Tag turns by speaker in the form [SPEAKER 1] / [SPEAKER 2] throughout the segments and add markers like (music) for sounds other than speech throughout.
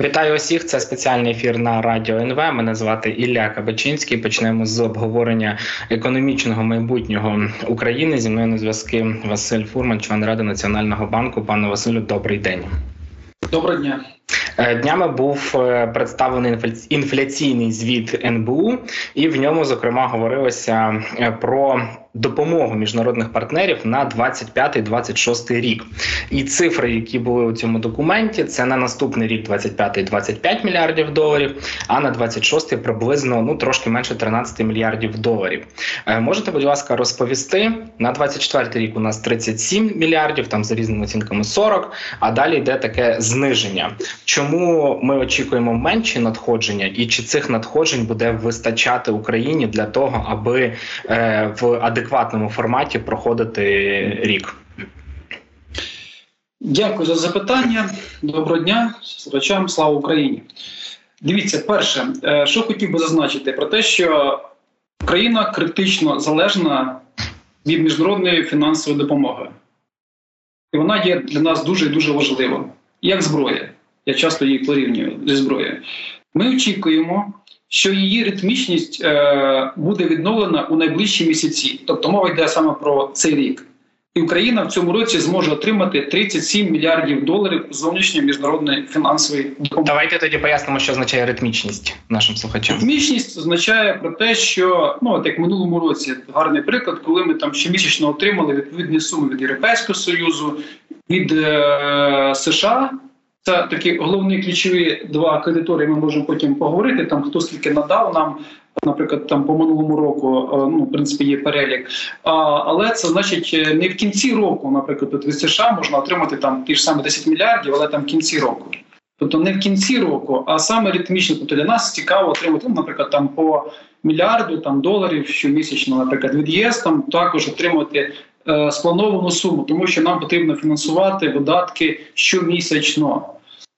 [SPEAKER 1] Вітаю усіх. Це спеціальний ефір на радіо НВ. Мене звати Ілля Кабачинський. Почнемо з обговорення економічного майбутнього України. Зі мною на зв'язки Василь Фурман, член ради національного банку. Пане Василю, добрий день.
[SPEAKER 2] Доброго дня.
[SPEAKER 1] Е, днями був е, представлений інфляційний звіт НБУ, і в ньому зокрема говорилося е, про допомогу міжнародних партнерів на 25-26 рік. І цифри, які були у цьому документі, це на наступний рік 25-25 мільярдів доларів, а на 26 приблизно ну трошки менше 13 мільярдів доларів. Можете, будь ласка, розповісти на 24 рік. У нас 37 мільярдів, там за різними оцінками 40, а далі йде таке зниження. Чому ми очікуємо менші надходження, і чи цих надходжень буде вистачати Україні для того, аби е, в адекватному форматі проходити рік?
[SPEAKER 2] Дякую за запитання. Доброго дня, слухачам, слава Україні. Дивіться, перше, е, що хотів би зазначити, про те, що Україна критично залежна від міжнародної фінансової допомоги, і вона є для нас дуже і дуже важливою, як зброя. Я часто її порівнюю зі зброєю. Ми очікуємо, що її ритмічність е, буде відновлена у найближчі місяці. Тобто мова йде саме про цей рік. І Україна в цьому році зможе отримати 37 мільярдів доларів зовнішньої міжнародної фінансової допомоги.
[SPEAKER 1] Давайте тоді пояснимо, що означає ритмічність нашим слухачам.
[SPEAKER 2] Ритмічність означає про те, що ну от як в минулому році гарний приклад, коли ми там щомісячно отримали відповідні суми від Європейського союзу, від е, США. Це такі головні ключові два кредитори. Ми можемо потім поговорити. Там хто скільки надав нам, наприклад, там по минулому року, е, ну в принципі є перелік. А, Але це значить е, не в кінці року, наприклад, від США можна отримати там ті ж самі 10 мільярдів, але там в кінці року. Тобто не в кінці року, а саме ритмічно. Тобто для нас цікаво отримати, ну, наприклад, там по мільярду там доларів щомісячно, наприклад, від ЄС там також отримувати е, сплановану суму, тому що нам потрібно фінансувати видатки щомісячно.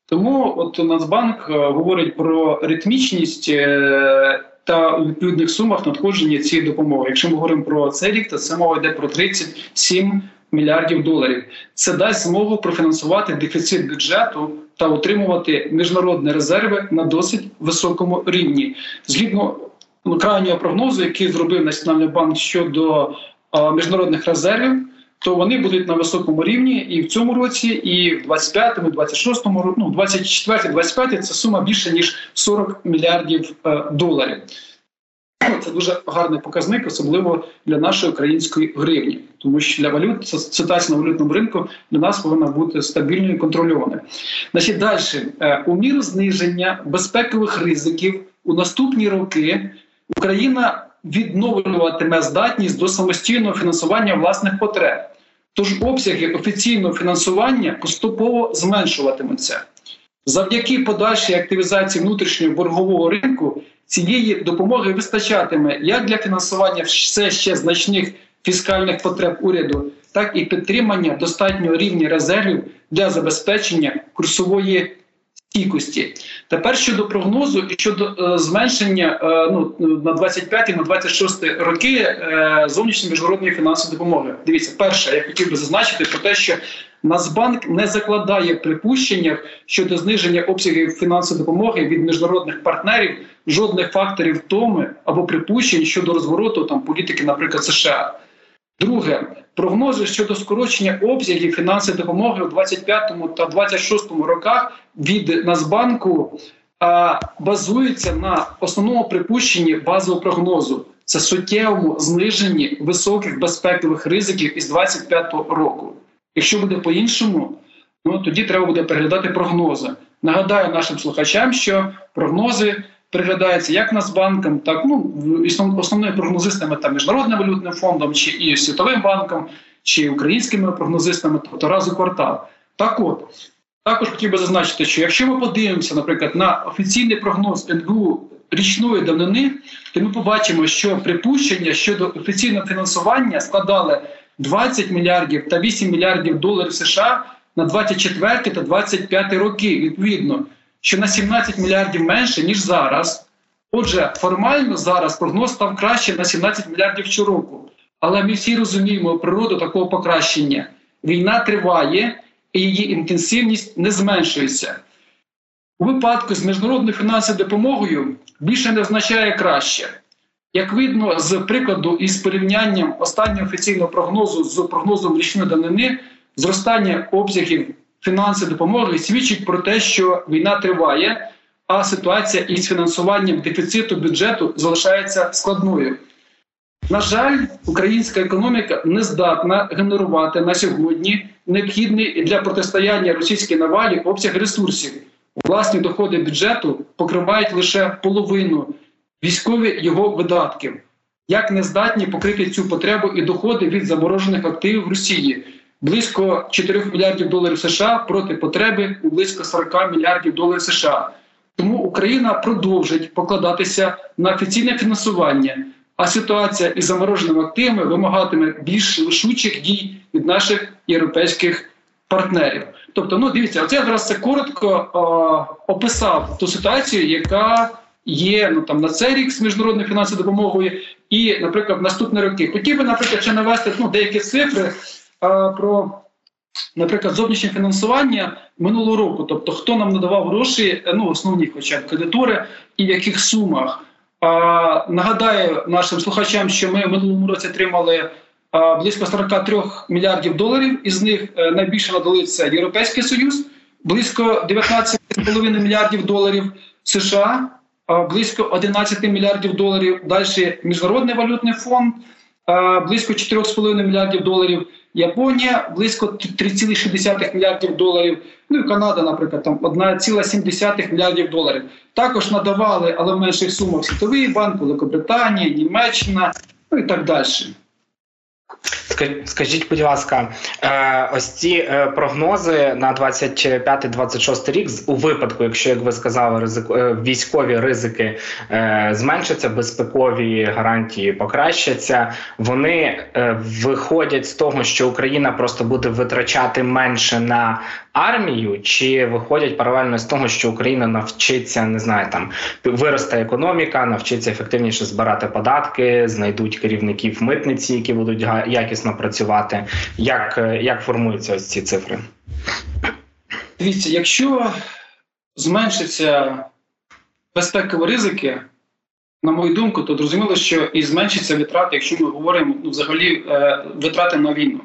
[SPEAKER 2] Тому от Нацбанк е, говорить про ритмічність е, та у відповідних сумах надходження цієї допомоги. Якщо ми говоримо про цей рік, то це мова йде про 37 мільярдів доларів. Це дасть змогу профінансувати дефіцит бюджету та утримувати міжнародні резерви на досить високому рівні. Згідно крайнього прогнозу, який зробив Національний банк щодо міжнародних резервів то вони будуть на високому рівні і в цьому році, і в 25-му, 26-му, ну 24-25 це сума більше ніж 40 мільярдів е, доларів. (clears throat) Це дуже гарний показник, особливо для нашої української гривні, тому що для валют ситуація на валютному ринку для нас повинна бути стабільною і контрольованою. Значить, далі е, у міру зниження безпекових ризиків у наступні роки Україна відновлюватиме здатність до самостійного фінансування власних потреб. Тож обсяги офіційного фінансування поступово зменшуватимуться. Завдяки подальшій активізації внутрішнього боргового ринку цієї допомоги вистачатиме як для фінансування все ще значних фіскальних потреб уряду, так і підтримання достатнього рівня резервів для забезпечення курсової стійкості. Тепер щодо прогнозу і щодо е, зменшення е, ну на 25 і на 26 роки е, зовнішньої міжнародної фінансової допомоги. Дивіться, перше, я хотів би зазначити про те, що Нацбанк не закладає в припущеннях щодо зниження обсягів фінансової допомоги від міжнародних партнерів жодних факторів втоми або припущень щодо розвороту там політики, наприклад, США. Друге, прогнози щодо скорочення обсягів фінансової допомоги у 25 та 26 роках від Нацбанку а, базуються на основному припущенні базового прогнозу. Це суттєвому зниженні високих безпекових ризиків із 25 року. Якщо буде по-іншому, ну тоді треба буде переглядати прогнози. Нагадаю нашим слухачам, що прогнози приглядається як Нацбанком, так ну основними прогнозистами та міжнародним валютним фондом, чи і світовим банком, чи українськими прогнозистами, тобто раз у квартал. Так от також хотів би зазначити, що якщо ми подивимося, наприклад, на офіційний прогноз НБУ річної давнини, то ми побачимо, що припущення щодо офіційного фінансування складали 20 мільярдів та 8 мільярдів доларів США на 24 та 25 роки відповідно що на 17 мільярдів менше ніж зараз. Отже, формально зараз прогноз став краще на 17 мільярдів щороку. Але ми всі розуміємо природу такого покращення. Війна триває і її інтенсивність не зменшується. у випадку з міжнародною фінансовою допомогою більше не означає краще. Як видно з прикладу із порівнянням останнього офіційного прогнозу з прогнозом річної данини, зростання обсягів фінансової допомоги свідчить про те, що війна триває, а ситуація із фінансуванням дефіциту бюджету залишається складною. На жаль, українська економіка не здатна генерувати на сьогодні необхідний для протистояння російській навалі обсяг ресурсів. Власні доходи бюджету покривають лише половину військові його видатків, як не здатні покрити цю потребу і доходи від заморожених активів Росії близько 4 мільярдів доларів США проти потреби у близько 40 мільярдів доларів США. Тому Україна продовжить покладатися на офіційне фінансування. А ситуація із замороженими активами вимагатиме більш лишучих дій від наших європейських партнерів. Тобто, ну дивіться, оце я зараз це коротко о, описав ту ситуацію, яка є ну там на цей рік з міжнародною фінансовою допомогою, і, наприклад, в наступні роки. Хотів би, наприклад, ще навести ну, деякі цифри про. Наприклад, зовнішнє фінансування минулого року, тобто хто нам надавав гроші, ну основні, хоча б кредитори, і в яких сумах. А, Нагадаю нашим слухачам, що ми в минулому році отримали а, близько 43 мільярдів доларів. Із них е, найбільше надали це Європейський Союз, близько 19,5 мільярдів доларів США, близько 11 мільярдів доларів. Далі Міжнародний валютний фонд, близько 4,5 мільярдів доларів. Японія близько 3,6 мільярдів доларів. Ну і Канада, наприклад, там 1,7 мільярдів доларів. Також надавали, але в менших сумах Світовий банк, Великобританія, Німеччина, ну і так далі.
[SPEAKER 1] Скажіть, будь ласка, е, ось ці е, прогнози на 25-26 рік у випадку, якщо як ви сказали, ризик е, військові ризики зменшаться, безпекові гарантії покращаться. Вони виходять з того, що Україна просто буде витрачати менше на армію, чи виходять паралельно з того, що Україна навчиться, не знаю, там виросте економіка, навчиться ефективніше збирати податки, знайдуть керівників митниці, які будуть якісно працювати. Як, Як формуються ось ці цифри?
[SPEAKER 2] Дивіться, якщо зменшиться безпекові ризики. На мою думку, то зрозуміло, що і зменшиться витрати, якщо ми говоримо ну, взагалі е, витрати на війну.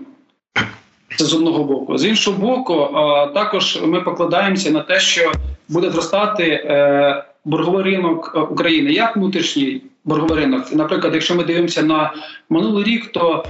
[SPEAKER 2] Це з одного боку. З іншого боку, також ми покладаємося на те, що буде зростати е, борговий ринок е, України як внутрішній борговий ринок. Наприклад, якщо ми дивимося на минулий рік, то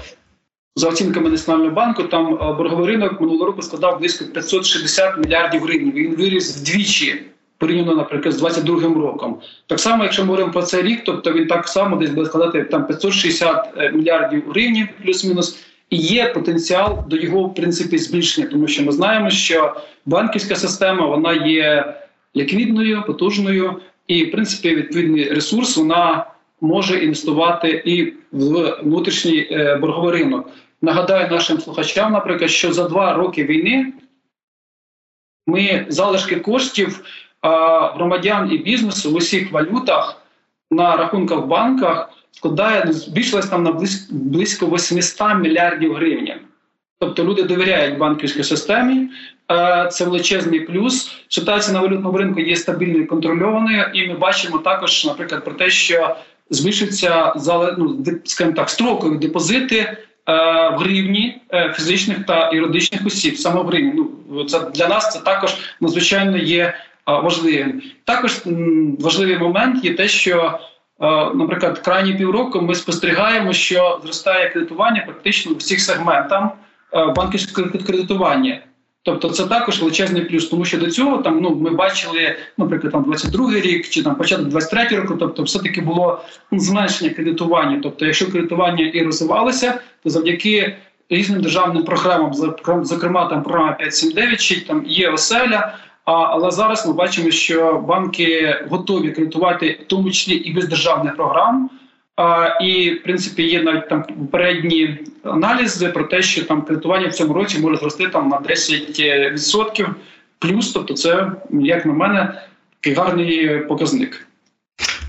[SPEAKER 2] за оцінками Національного банку, там е, борговий ринок минулого року складав близько 560 мільярдів гривень. Він виріс вдвічі порівняно, наприклад, з 22 роком. Так само, якщо ми говоримо про цей рік, тобто він так само десь буде складати там 560 мільярдів гривень, плюс-мінус і є потенціал до його в принципі збільшення, тому що ми знаємо, що банківська система вона є ліквідною, потужною, і в принципі відповідний ресурс вона може інвестувати і в внутрішній е, борговий ринок. Нагадаю нашим слухачам, наприклад, що за два роки війни ми залишки коштів громадян і бізнесу в усіх валютах на рахунках в банках складає збільшилась там на близько, близько 800 мільярдів гривень. Тобто люди довіряють банківській системі, це величезний плюс. Ситуація на валютному ринку є стабільною і контрольованою, і ми бачимо також, наприклад, про те, що збільшуються ну, скажімо так, строкові депозити. В гривні е, фізичних та юридичних осіб саме в гривні. Ну це для нас це також надзвичайно є важливим. Також важливий момент є те, що наприклад, крайні півроку ми спостерігаємо, що зростає кредитування практично у всіх сегментах банківського кредитування. Тобто це також величезний плюс, тому що до цього там ну ми бачили, наприклад, там 22-й рік чи там початок 23-й року, тобто, все таки було ну, зменшення кредитування. Тобто, якщо кредитування і розвивалося, то завдяки різним державним програмам, зокрема там програма 5.7.9, чи там є оселя. А, Але зараз ми бачимо, що банки готові кредитувати, в тому числі і без державних програм. І в принципі є навіть там попередні аналізи про те, що там кредитування в цьому році може зрости там на 10% плюс. Тобто, це як на мене такий гарний показник.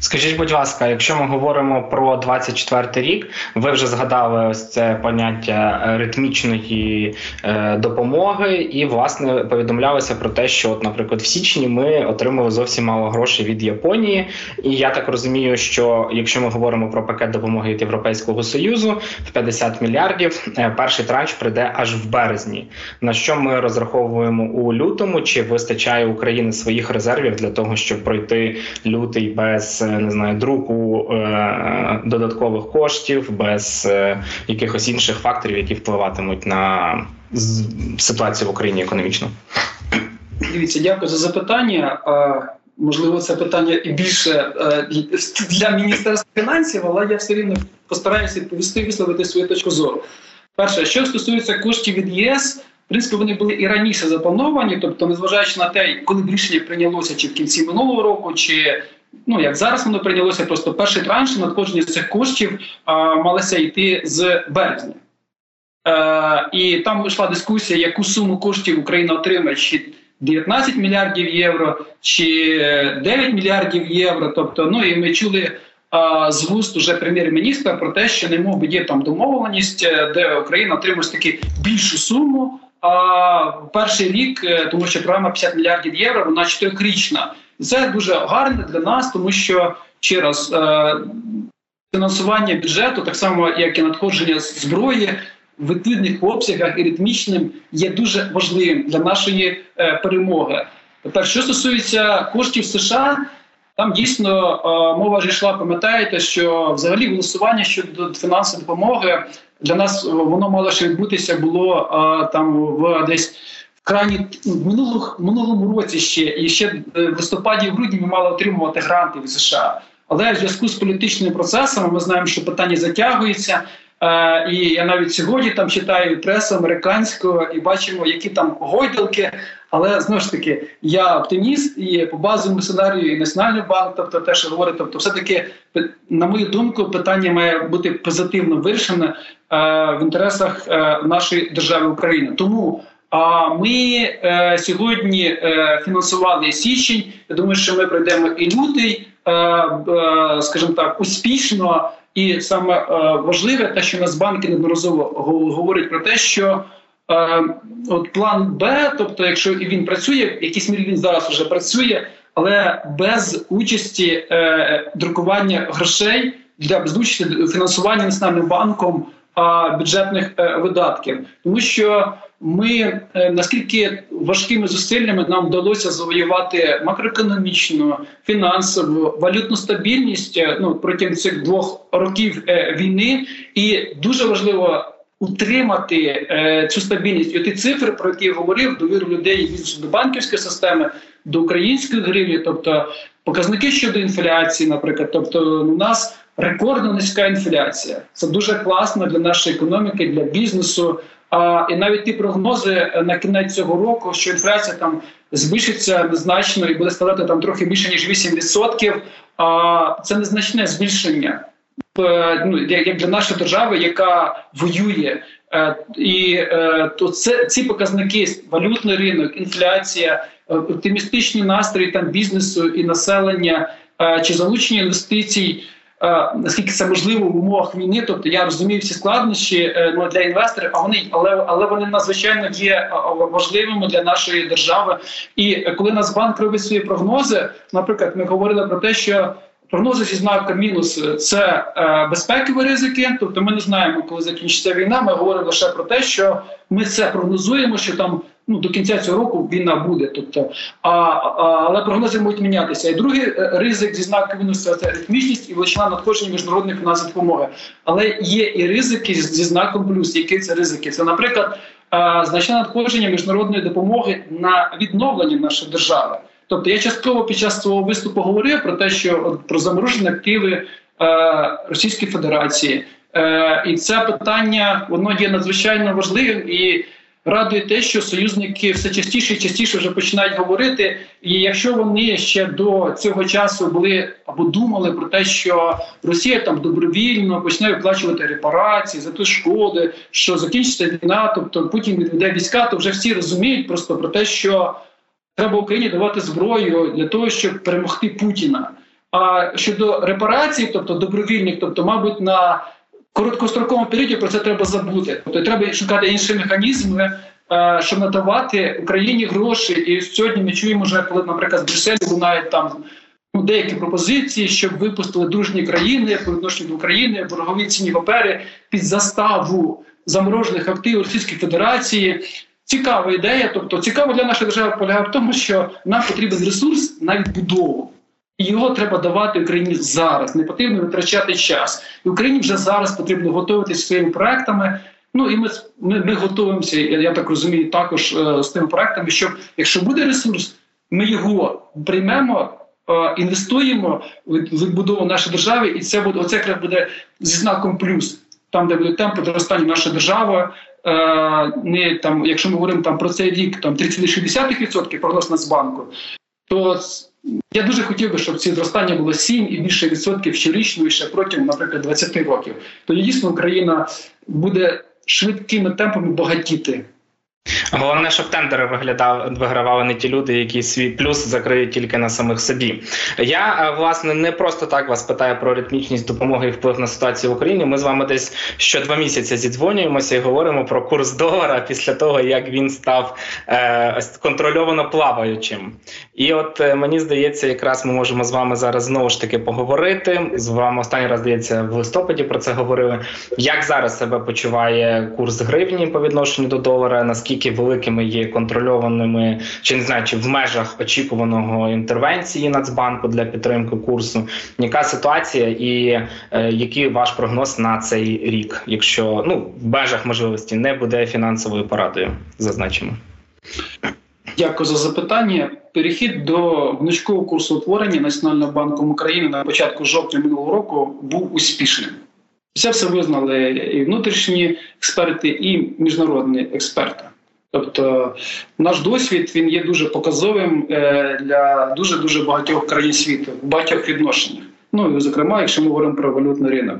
[SPEAKER 1] Скажіть, будь ласка, якщо ми говоримо про 24 рік, ви вже згадали ось це поняття ритмічної е, допомоги, і власне повідомлялося про те, що, от, наприклад, в січні ми отримали зовсім мало грошей від Японії, і я так розумію, що якщо ми говоримо про пакет допомоги від Європейського союзу в 50 мільярдів, е, перший транш прийде аж в березні. На що ми розраховуємо у лютому? Чи вистачає України своїх резервів для того, щоб пройти лютий без е, не знаю друку е, додаткових коштів, без е, якихось інших факторів, які впливатимуть на ситуацію в Україні економічно.
[SPEAKER 2] Дивіться, дякую за запитання. Можливо, це питання і більше е, для міністерства фінансів, але я все рівно постараюся відповісти висловити свою точку зору. Перше, що стосується коштів від ЄС, в принципі, вони були і раніше заплановані, тобто, незважаючи на те, коли б рішення прийнялося чи в кінці минулого року, чи ну як зараз воно прийнялося, просто перший транш надходження цих коштів а, малося йти з березня. Е, І там йшла дискусія, яку суму коштів Україна отримає, чи 19 мільярдів євро, чи 9 мільярдів євро. Тобто, ну і ми чули а, з вуст уже прем'єр-міністра про те, що не мов би є там домовленість, е, де Україна отримує таки більшу суму. А перший рік, е, тому що програма 50 мільярдів євро, вона чотирьохрічна. Це дуже гарно для нас, тому що ще раз е, фінансування бюджету, так само як і надходження зброї в відповідних обсягах і ритмічним, є дуже важливим для нашої е, перемоги. Тепер, що стосується коштів США, там дійсно е, мова ж йшла, пам'ятаєте, що взагалі голосування щодо фінансової допомоги для нас воно мало ще відбутися було там в десь крайні в минулому, минулому році ще і ще е, в листопаді, в грудні ми мали отримувати гранти від США. Але в зв'язку з політичними процесами ми знаємо, що питання затягується. Е, і я навіть сьогодні там читаю пресу американську і бачимо, які там гойдалки. Але знову ж таки, я оптиміст і по базовому сценарію, і Національний банк, тобто те, що говорить, тобто, все таки, на мою думку, питання має бути позитивно вирішене е, в інтересах е, нашої держави України. Тому а ми е, сьогодні е, фінансували січень. Я думаю, що ми пройдемо і лютий, е, скажімо так, успішно. І саме важливе, те, що Нацбанки неодноразово говорить про те, що от план Б, тобто, якщо він працює, в якійсь мірі він зараз вже працює, але без участі друкування грошей для без участі фінансування національним банком бюджетних видатків, тому що ми е, наскільки важкими зусиллями нам вдалося завоювати макроекономічну, фінансову, валютну стабільність е, ну протягом цих двох років е, війни, і дуже важливо. Утримати цю стабільність, і ті цифри, про які я говорив, довіру людей до банківської системи, до української гривні, тобто показники щодо інфляції, наприклад, тобто у нас рекордно низька інфляція. Це дуже класно для нашої економіки, для бізнесу. А і навіть ті прогнози е, на кінець цього року, що інфляція там збільшиться незначно і буде складати там трохи більше ніж 8%, А це незначне збільшення ну, як для нашої держави, яка воює. Е, і е, то це ці показники валютний ринок, інфляція, оптимістичні настрої там бізнесу і населення чи залучення інвестицій. Е, наскільки це можливо в умовах війни. Тобто я розумію всі складнощі е, ну, для інвесторів, а вони але але вони надзвичайно є е, важливими для нашої держави. І коли Нацбанк робить свої прогнози, наприклад, ми говорили про те, що Прогнози зі знаком мінус це безпекові ризики. Тобто, ми не знаємо, коли закінчиться війна. Ми говоримо лише про те, що ми це прогнозуємо, що там ну до кінця цього року війна буде. Тобто, а, а але прогнози можуть мінятися. І другий е, ризик зі знаком мінус це ритмічність і величина надходження міжнародної фінансової допомоги. Але є і ризики зі знаком плюс. Які це ризики? Це, наприклад, е, значне надходження міжнародної допомоги на відновлення нашої держави. Тобто я частково під час свого виступу говорив про те, що про заморожені активи е, Російської Федерації, і це питання воно є надзвичайно важливим і радує те, що союзники все частіше і частіше вже починають говорити. І якщо вони ще до цього часу були або думали про те, що Росія там добровільно почне виплачувати репарації за ту шкоди, що закінчиться війна, тобто Путін відведе війська, то вже всі розуміють просто про те, що треба Україні давати зброю для того, щоб перемогти Путіна. А щодо репарацій, тобто добровільних, тобто, мабуть, на короткостроковому періоді про це треба забути. Тобто треба шукати інші механізми, е, щоб надавати Україні гроші. І сьогодні ми чуємо вже, коли, наприклад, з Брюсселю лунають там ну, деякі пропозиції, щоб випустили дружні країни по відношенню до України, боргові цінні папери під заставу заморожених активів Російської Федерації. Цікава ідея, тобто цікаво для нашої держави полягає в тому, що нам потрібен ресурс на відбудову. І його треба давати Україні зараз. Не потрібно витрачати час. І Україні вже зараз потрібно готуватися своїми проектами. Ну і ми ми, ми готуємося. Я, так розумію, також е, з тими проектами, щоб якщо буде ресурс, ми його приймемо, е, інвестуємо в відбудову нашої держави, і це буде оце якраз буде зі знаком плюс. Там, де буде темпи зростання нашої держави, е, не там, якщо ми говоримо там про цей рік, там 30,6% прогноз Нацбанку, то я дуже хотів би, щоб ці зростання було 7 і більше відсотків щорічно і ще протягом, наприклад, 20 років. Тоді дійсно Україна буде швидкими темпами багатіти.
[SPEAKER 1] Головне, щоб тендери виглядав вигравали не ті люди, які свій плюс закриють тільки на самих собі. Я е, власне не просто так вас питаю про ритмічність допомоги і вплив на ситуацію в Україні. Ми з вами десь що два місяці зідзвонюємося і говоримо про курс долара після того, як він став е, контрольовано плаваючим. І от е, мені здається, якраз ми можемо з вами зараз знову ж таки поговорити. З вами останній раз здається в листопаді про це говорили. Як зараз себе почуває курс гривні по відношенню до долара? Наскільки наскільки великими є контрольованими, чи не знаю, чи в межах очікуваного інтервенції Нацбанку для підтримки курсу. Яка ситуація, і е, який ваш прогноз на цей рік, якщо ну в межах можливості не буде фінансовою порадою, зазначимо.
[SPEAKER 2] Дякую за запитання. Перехід до гнучкового курсу утворення Національного банку України на початку жовтня минулого року був успішним. Це все визнали і внутрішні експерти, і міжнародні експерти. Тобто наш досвід він є дуже показовим е, для дуже дуже багатьох країн світу в багатьох відношеннях. Ну і зокрема, якщо ми говоримо про валютний ринок.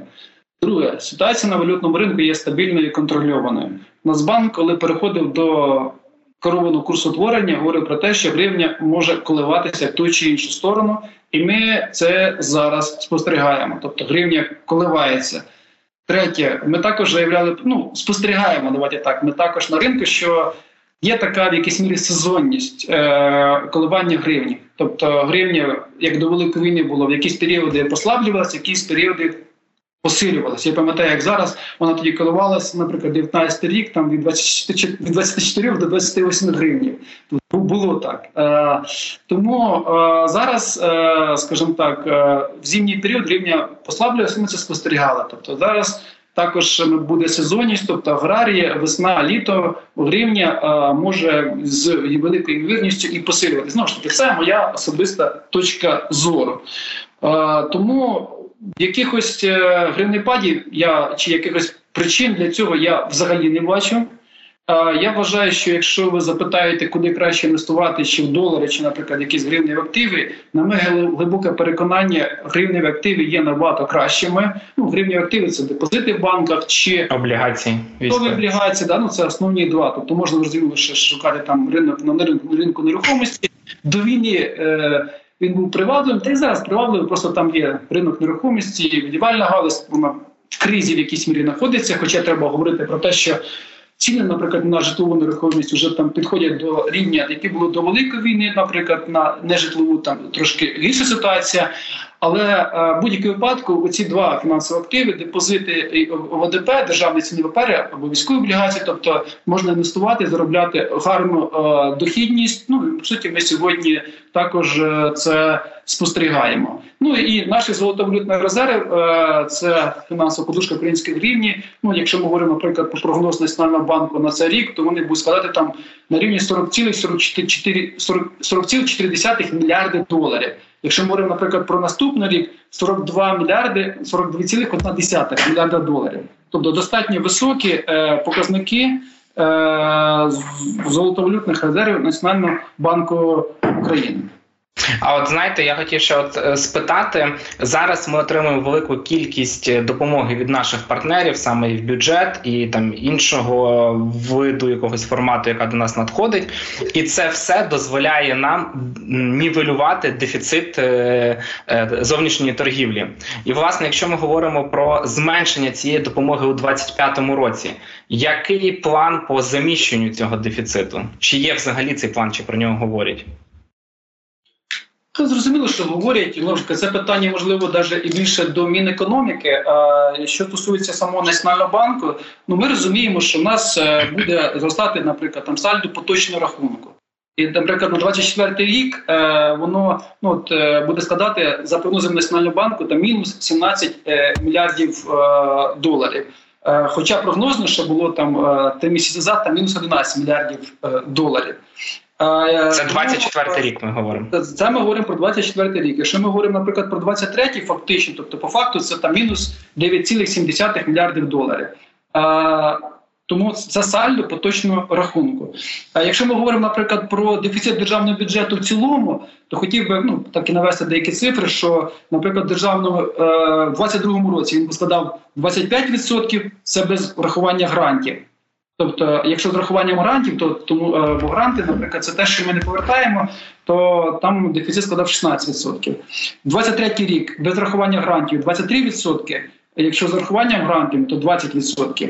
[SPEAKER 2] Друге, ситуація на валютному ринку є стабільною і контрольованою. Нацбанк, коли переходив до керованого курсу творення, говорив про те, що гривня може коливатися в ту чи іншу сторону, і ми це зараз спостерігаємо. Тобто гривня коливається. Третє, ми також заявляли, ну спостерігаємо, давайте так. Ми також на ринку, що є така в якійсь мірі сезонність е, коливання гривні. Тобто гривня, як до великої війни було, в якісь періоди послаблювалася, в якісь періоди посилювалася. Я пам'ятаю, як зараз вона тоді коливалася, наприклад, 19 рік, там від 24, від 24 до 28 гривень. Було так. Е, Тому е, зараз, е, скажімо так, в зимній період рівня послаблювалася, ми це спостерігали. Тобто зараз. Також буде сезонність, тобто аграрії, весна, літо е, може з великою ймовірністю і посилювати. Знову ж таки, це моя особиста точка зору. Тому якихось е, гривнепадів я чи якихось причин для цього я взагалі не бачу. Я вважаю, що якщо ви запитаєте, куди краще інвестувати, чи в долари, чи, наприклад, якісь гривневі активи, на моє глибоке переконання, гривневі активи є набагато кращими. Ну, гривневі активи це депозити в банках чи
[SPEAKER 1] облігації.
[SPEAKER 2] Військові облігації, да, ну це основні два. Тобто можна розуміло ще шукати там ринок на ринку, ринку нерухомості. До війни е, він був привабливим, та й зараз привабливим, просто там є ринок нерухомості, будівельна галузь, вона в кризі в якійсь мірі знаходиться. Хоча треба говорити про те, що ціни, наприклад, на житлову нерухомість вже там підходять до рівня, які було до великої війни, наприклад, на нежитлову там трошки гірша ситуація. Але е, в будь-якому випадку оці два фінансові активи, депозити ОВДП, державні цінні папери або військові облігації, тобто можна інвестувати, заробляти гарну е, дохідність. Ну по суті, ми сьогодні також е, це спостерігаємо. Ну і наші золотовалютні резерви це фінансова подушка української гривні. Ну, якщо ми говоримо, наприклад, про прогноз Національного банку на цей рік, то вони будуть складати там на рівні 40,4 40, мільярди доларів. Якщо ми говоримо, наприклад, про наступний рік 42 мільярди 42,1 мільярда доларів. Тобто достатньо високі е, показники е, золотовалютних резервів Національного банку України.
[SPEAKER 1] А от знаєте, я хотів ще от е, спитати зараз. Ми отримуємо велику кількість е, допомоги від наших партнерів, саме і в бюджет, і там іншого виду якогось формату, яка до нас надходить, і це все дозволяє нам нівелювати дефіцит е, зовнішньої торгівлі. І власне, якщо ми говоримо про зменшення цієї допомоги у 2025 році, який план по заміщенню цього дефіциту? Чи є взагалі цей план, чи про нього говорять?
[SPEAKER 2] Зрозуміло, що говорять Ложка, це питання можливо навіть і більше до Мінекономіки. А що стосується самого національного банку, ну ми розуміємо, що в нас е, буде зростати, наприклад, там сальдо поточного рахунку. І, наприклад, на 24 рік е, воно ну от е, буде складати за прогнозами національного банку там мінус 17 е, мільярдів доларів. Хоча прогнозно, що було там три місяці назад, там мінус 11 мільярдів доларів.
[SPEAKER 1] Це 24 рік. Ми говоримо.
[SPEAKER 2] Це ми говоримо про 24 рік. Якщо ми говоримо, наприклад, про 23 фактично, тобто по факту це там мінус 9,7 мільярдів доларів. Тому це сальдо поточного рахунку. А якщо ми говоримо, наприклад, про дефіцит державного бюджету в цілому, то хотів би ну так і навести деякі цифри, що, наприклад, державного е, в 2022 році він складав 25%, це без врахування грантів. Тобто, якщо з рахуванням грантів, то тому е, бо гранти, наприклад, це те, що ми не повертаємо, то там дефіцит складав 16%. 23 рік без рахування грантів 23%, Якщо з рахуванням грантів, то 20%.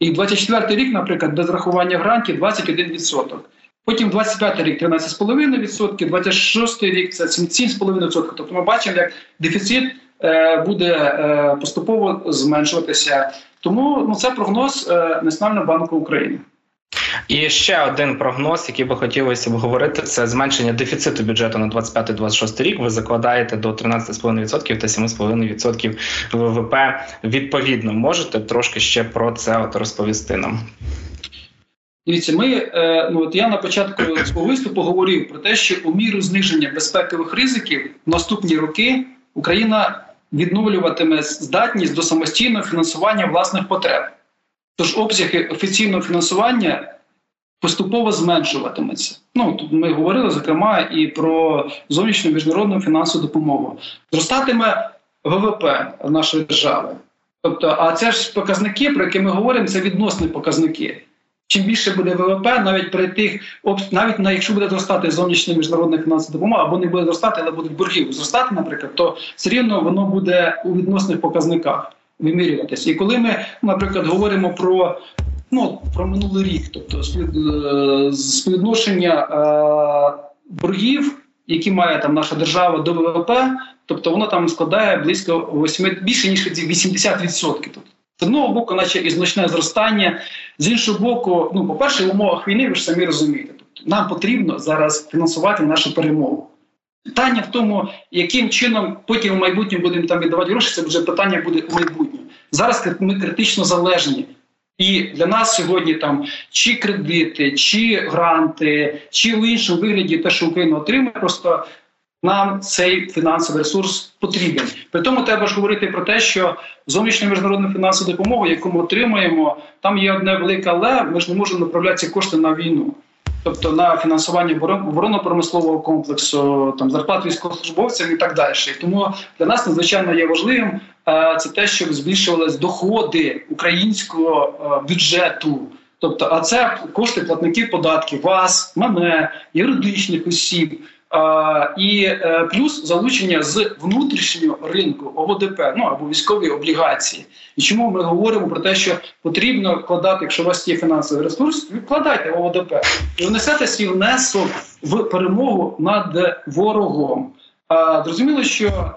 [SPEAKER 2] І 24 рік, наприклад, без рахування грантів 21%. Потім 25 рік 13,5%, 26 рік це 7,5%. Тобто ми бачимо, як дефіцит буде е, поступово зменшуватися. Тому ну це прогноз е, Національного банку України.
[SPEAKER 1] І ще один прогноз, який би хотілося обговорити, це зменшення дефіциту бюджету на 25-26 рік. Ви закладаєте до 13,5% та 7,5% ВВП. Відповідно, можете трошки ще про це от розповісти нам.
[SPEAKER 2] Дивіться, ми е, ну от я на початку свого виступу говорив про те, що у міру зниження безпекових ризиків в наступні роки Україна відновлюватиме здатність до самостійного фінансування власних потреб. Тож обсяги офіційного фінансування поступово зменшуватиметься. Ну тут ми говорили зокрема і про зовнішню міжнародну фінансову допомогу. Зростатиме ВВП нашої держави. Тобто, а це ж показники, про які ми говоримо, це відносні показники. Чим більше буде ВВП, навіть при тих навіть на якщо буде зростати зовнішня міжнародна фінансова допомога, або не буде зростати, але будуть борги зростати, наприклад, то все рівно воно буде у відносних показниках вимірюватися. І коли ми, наприклад, говоримо про ну, про минулий рік, тобто е, співвідношення е, боргів, які має там наша держава до ВВП, тобто воно там складає близько 8, більше ніж 80%. Тобто з одного боку, наче і значне зростання, з іншого боку, ну по-перше, в умовах війни ви ж самі розумієте, тобто нам потрібно зараз фінансувати нашу перемогу. Питання в тому, яким чином потім в майбутньому будемо там віддавати гроші, це вже питання буде у майбутньому. Зараз ми критично залежні. І для нас сьогодні там чи кредити, чи гранти, чи в іншому вигляді те, що Україна отримує, просто нам цей фінансовий ресурс потрібен. При тому треба ж говорити про те, що зовнішня міжнародна фінансова допомога, яку ми отримуємо, там є одне велике але ми ж не можемо направляти ці кошти на війну. Тобто на фінансування оборонно-промислового комплексу, там зарплат військовослужбовцям і так далі. Тому для нас надзвичайно є важливим е, це те, щоб збільшувалися доходи українського е, бюджету. Тобто, а це кошти платників податків, вас, мене, юридичних осіб. І е, плюс залучення з внутрішнього ринку ОВДП, ну або військові облігації. І чому ми говоримо про те, що потрібно вкладати, якщо у вас є фінансовий ресурс, вкладайте в ОВДП і внесете свій внесок в перемогу над ворогом. Зрозуміло, що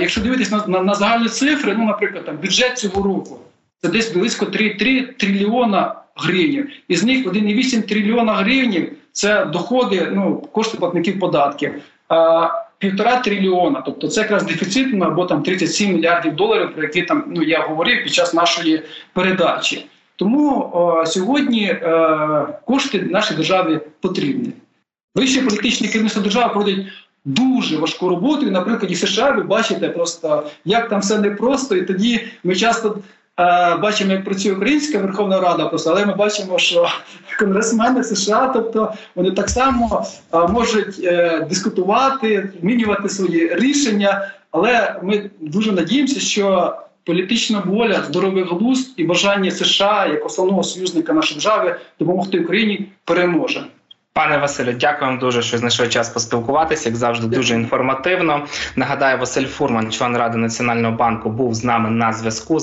[SPEAKER 2] якщо дивитись на, на, на загальні цифри, ну наприклад, там бюджет цього року це десь близько 3, 3 трильйона гривень. Із них 1,8 трильйона гривень це доходи, ну кошти платників податків. Півтора трильйона, тобто це якраз дефіцит ну, або там 37 мільярдів доларів, про які там ну я говорив під час нашої передачі. Тому о, сьогодні е, кошти нашій державі потрібні. Вище політичне керівництво держави проводить дуже важку роботу. І, наприклад, і США ви бачите просто, як там все непросто, і тоді ми часто бачимо, як працює Українська Верховна Рада, просто але ми бачимо, що (laughs) конгресмени США, тобто вони так само е, можуть е, дискутувати, змінювати свої рішення. Але ми дуже надіємося, що політична воля, здоровий глузд і бажання США як основного союзника нашої держави допомогти Україні переможе.
[SPEAKER 1] Пане Василю, дякую вам дуже, що знайшли час поспілкуватися. Як завжди, дуже інформативно. Нагадаю, Василь Фурман, член ради Національного банку, був з нами на зв'язку.